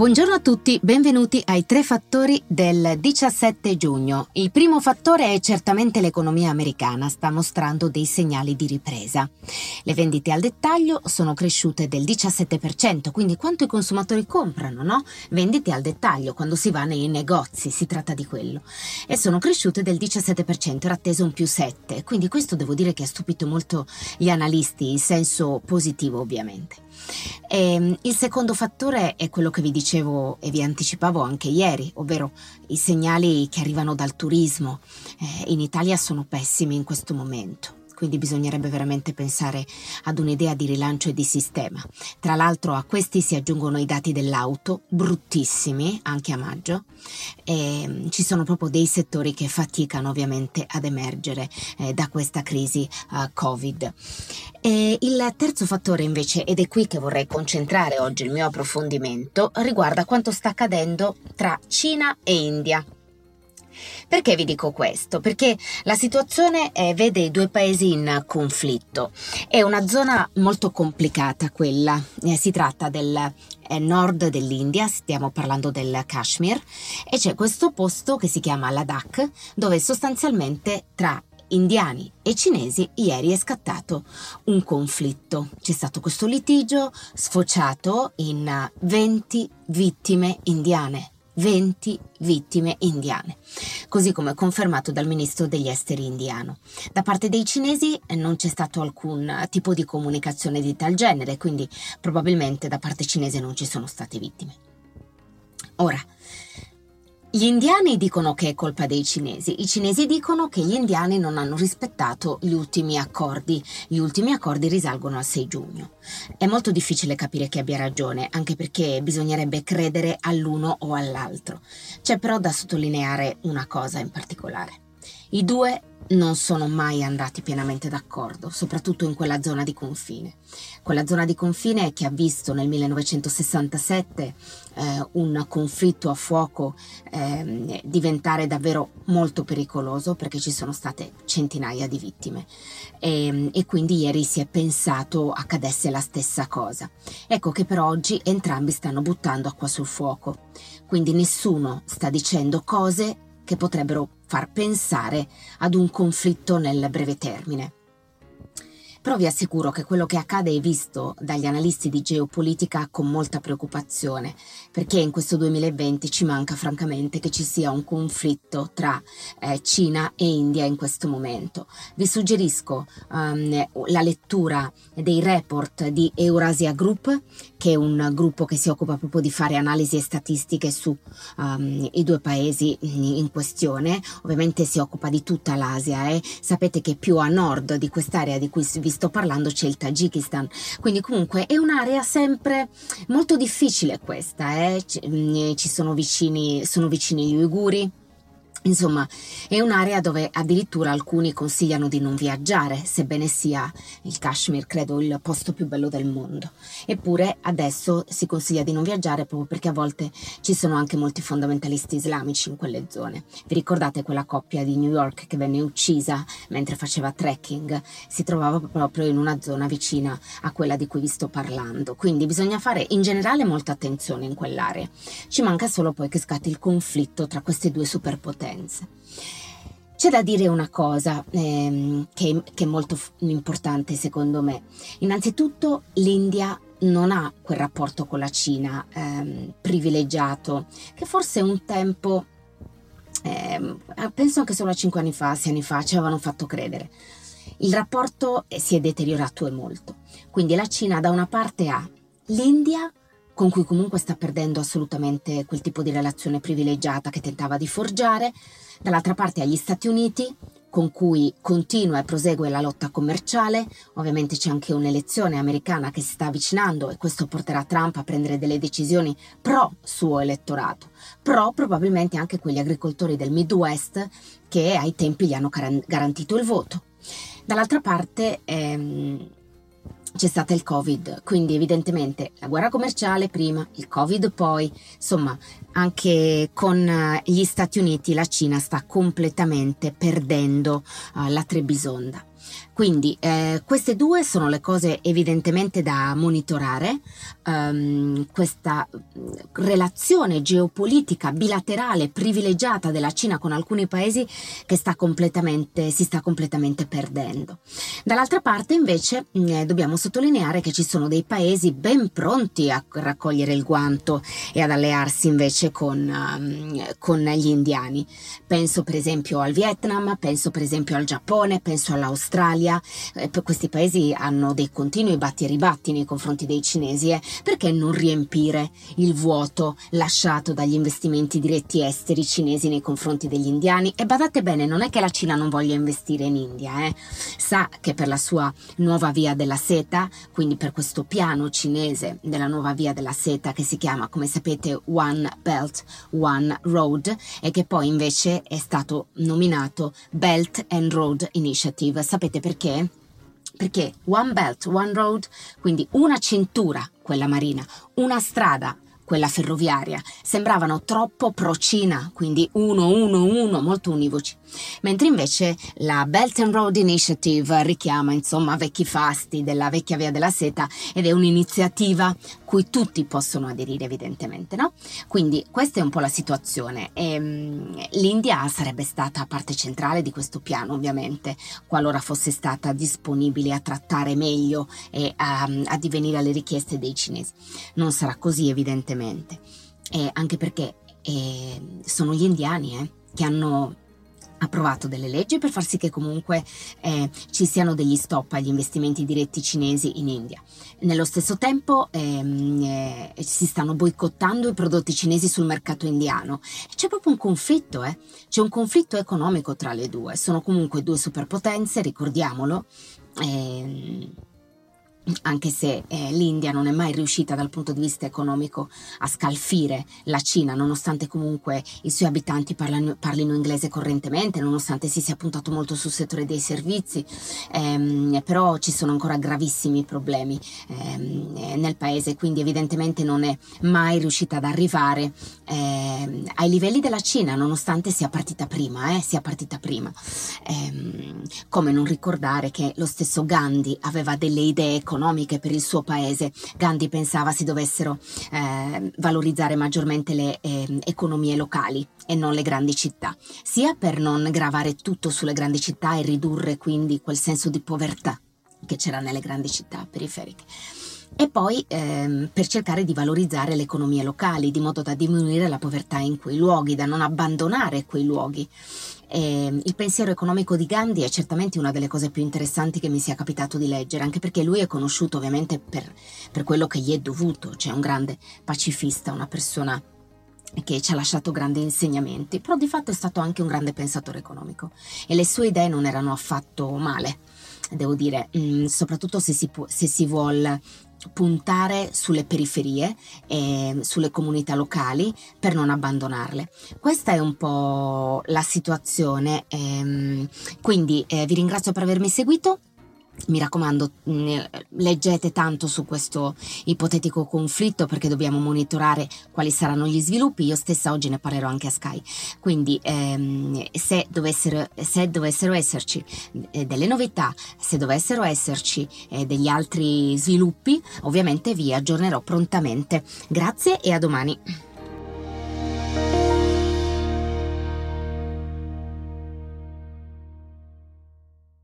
Buongiorno a tutti, benvenuti ai tre fattori del 17 giugno. Il primo fattore è certamente l'economia americana, sta mostrando dei segnali di ripresa. Le vendite al dettaglio sono cresciute del 17%, quindi quanto i consumatori comprano, no? Vendite al dettaglio, quando si va nei negozi, si tratta di quello. E sono cresciute del 17%, era atteso un più 7, quindi questo devo dire che ha stupito molto gli analisti, in senso positivo ovviamente. E, ehm, il secondo fattore è quello che vi dicevo e vi anticipavo anche ieri, ovvero i segnali che arrivano dal turismo. Eh, in Italia sono pessimi in questo momento quindi bisognerebbe veramente pensare ad un'idea di rilancio e di sistema. Tra l'altro a questi si aggiungono i dati dell'auto, bruttissimi anche a maggio, e mm, ci sono proprio dei settori che faticano ovviamente ad emergere eh, da questa crisi uh, Covid. E il terzo fattore invece, ed è qui che vorrei concentrare oggi il mio approfondimento, riguarda quanto sta accadendo tra Cina e India. Perché vi dico questo? Perché la situazione eh, vede i due paesi in conflitto. È una zona molto complicata quella. Eh, si tratta del eh, nord dell'India, stiamo parlando del Kashmir, e c'è questo posto che si chiama Ladakh, dove sostanzialmente tra indiani e cinesi ieri è scattato un conflitto. C'è stato questo litigio sfociato in 20 vittime indiane. 20 vittime indiane, così come confermato dal ministro degli esteri indiano. Da parte dei cinesi eh, non c'è stato alcun tipo di comunicazione di tal genere, quindi probabilmente da parte cinese non ci sono state vittime. Ora, gli indiani dicono che è colpa dei cinesi, i cinesi dicono che gli indiani non hanno rispettato gli ultimi accordi. Gli ultimi accordi risalgono al 6 giugno. È molto difficile capire chi abbia ragione, anche perché bisognerebbe credere all'uno o all'altro. C'è però da sottolineare una cosa in particolare. I due non sono mai andati pienamente d'accordo, soprattutto in quella zona di confine. Quella zona di confine che ha visto nel 1967 eh, un conflitto a fuoco eh, diventare davvero molto pericoloso perché ci sono state centinaia di vittime e, e quindi ieri si è pensato accadesse la stessa cosa. Ecco che per oggi entrambi stanno buttando acqua sul fuoco, quindi nessuno sta dicendo cose che potrebbero far pensare ad un conflitto nel breve termine. Però vi assicuro che quello che accade è visto dagli analisti di geopolitica con molta preoccupazione, perché in questo 2020 ci manca francamente che ci sia un conflitto tra eh, Cina e India in questo momento. Vi suggerisco um, la lettura dei report di Eurasia Group, che è un gruppo che si occupa proprio di fare analisi e statistiche su um, i due paesi in questione. Ovviamente si occupa di tutta l'Asia e eh. sapete che più a nord di quest'area di cui vi vi sto parlando c'è il Tagikistan, quindi comunque è un'area sempre molto difficile questa, eh? mm, ci sono vicini, sono vicini gli uiguri, Insomma, è un'area dove addirittura alcuni consigliano di non viaggiare, sebbene sia il Kashmir, credo, il posto più bello del mondo. Eppure adesso si consiglia di non viaggiare proprio perché a volte ci sono anche molti fondamentalisti islamici in quelle zone. Vi ricordate quella coppia di New York che venne uccisa mentre faceva trekking? Si trovava proprio in una zona vicina a quella di cui vi sto parlando. Quindi bisogna fare in generale molta attenzione in quell'area. Ci manca solo poi che scatti il conflitto tra queste due superpotenze differenze. C'è da dire una cosa ehm, che, che, è molto f- importante secondo me. Innanzitutto l'India non ha quel rapporto con la Cina ehm, privilegiato che forse un tempo, ehm, penso anche solo a cinque anni fa, sei anni fa, ci avevano fatto credere. Il rapporto eh, si è deteriorato e molto. Quindi la Cina da una parte ha l'India con cui comunque sta perdendo assolutamente quel tipo di relazione privilegiata che tentava di forgiare, dall'altra parte agli Stati Uniti, con cui continua e prosegue la lotta commerciale, ovviamente c'è anche un'elezione americana che si sta avvicinando e questo porterà Trump a prendere delle decisioni pro suo elettorato, pro probabilmente anche quegli agricoltori del Midwest che ai tempi gli hanno garantito il voto. Dall'altra parte ehm, c'è stato il Covid, quindi evidentemente la guerra commerciale prima, il Covid poi, insomma, anche con eh, gli Stati Uniti la Cina sta completamente perdendo uh, la Trebisonda. Quindi eh, queste due sono le cose evidentemente da monitorare, um, questa mm, relazione geopolitica bilaterale privilegiata della Cina con alcuni paesi che sta si sta completamente perdendo. Dall'altra parte invece mm, eh, dobbiamo sottolineare che ci sono dei paesi ben pronti a raccogliere il guanto e ad allearsi invece con, um, con gli indiani. Penso per esempio al Vietnam, penso per esempio al Giappone, penso all'Australia eh, questi paesi hanno dei continui batti e ribatti nei confronti dei cinesi, eh, perché non riempire il vuoto lasciato dagli investimenti diretti esteri cinesi nei confronti degli indiani? E badate bene, non è che la Cina non voglia investire in India, eh. sa che per la sua nuova via della seta, quindi per questo piano cinese della nuova via della seta che si chiama, come sapete, One Belt, One Road, e che poi invece è stato nominato Belt and Road Initiative. Sapete? Perché? Perché One Belt, One Road, quindi una cintura, quella marina, una strada, quella ferroviaria, sembravano troppo pro-Cina, quindi uno, uno, uno, molto univoci. Mentre invece la Belt and Road Initiative richiama insomma vecchi fasti della vecchia via della seta ed è un'iniziativa cui tutti possono aderire evidentemente, no? Quindi questa è un po' la situazione e um, l'India sarebbe stata parte centrale di questo piano ovviamente, qualora fosse stata disponibile a trattare meglio e a, a divenire alle richieste dei cinesi. Non sarà così evidentemente ovviamente, eh, anche perché eh, sono gli indiani eh, che hanno approvato delle leggi per far sì che comunque eh, ci siano degli stop agli investimenti diretti cinesi in India. Nello stesso tempo ehm, eh, si stanno boicottando i prodotti cinesi sul mercato indiano. C'è proprio un conflitto, eh? c'è un conflitto economico tra le due. Sono comunque due superpotenze, ricordiamolo. Ehm, anche se eh, l'India non è mai riuscita dal punto di vista economico a scalfire la Cina, nonostante comunque i suoi abitanti parlano, parlino inglese correntemente, nonostante si sia puntato molto sul settore dei servizi, ehm, però ci sono ancora gravissimi problemi ehm, nel paese, quindi evidentemente non è mai riuscita ad arrivare ehm, ai livelli della Cina, nonostante sia partita prima, eh, sia partita prima. Ehm, come non ricordare che lo stesso Gandhi aveva delle idee economiche per il suo paese. Gandhi pensava si dovessero eh, valorizzare maggiormente le eh, economie locali e non le grandi città, sia per non gravare tutto sulle grandi città e ridurre quindi quel senso di povertà che c'era nelle grandi città periferiche e poi ehm, per cercare di valorizzare le economie locali, di modo da diminuire la povertà in quei luoghi, da non abbandonare quei luoghi. E il pensiero economico di Gandhi è certamente una delle cose più interessanti che mi sia capitato di leggere, anche perché lui è conosciuto ovviamente per, per quello che gli è dovuto, cioè un grande pacifista, una persona che ci ha lasciato grandi insegnamenti, però di fatto è stato anche un grande pensatore economico e le sue idee non erano affatto male, devo dire, mm, soprattutto se si, può, se si vuole puntare sulle periferie e sulle comunità locali per non abbandonarle. Questa è un po' la situazione, ehm, quindi eh, vi ringrazio per avermi seguito mi raccomando, mm, leggete tanto su questo ipotetico conflitto perché dobbiamo monitorare quali saranno gli sviluppi. Io stessa oggi ne parlerò anche a Sky. Quindi, ehm, se, dovessero, se, dovessero, esserci eh, delle novità, se dovessero esserci eh, degli altri sviluppi, ovviamente vi aggiornerò prontamente. Grazie e a domani.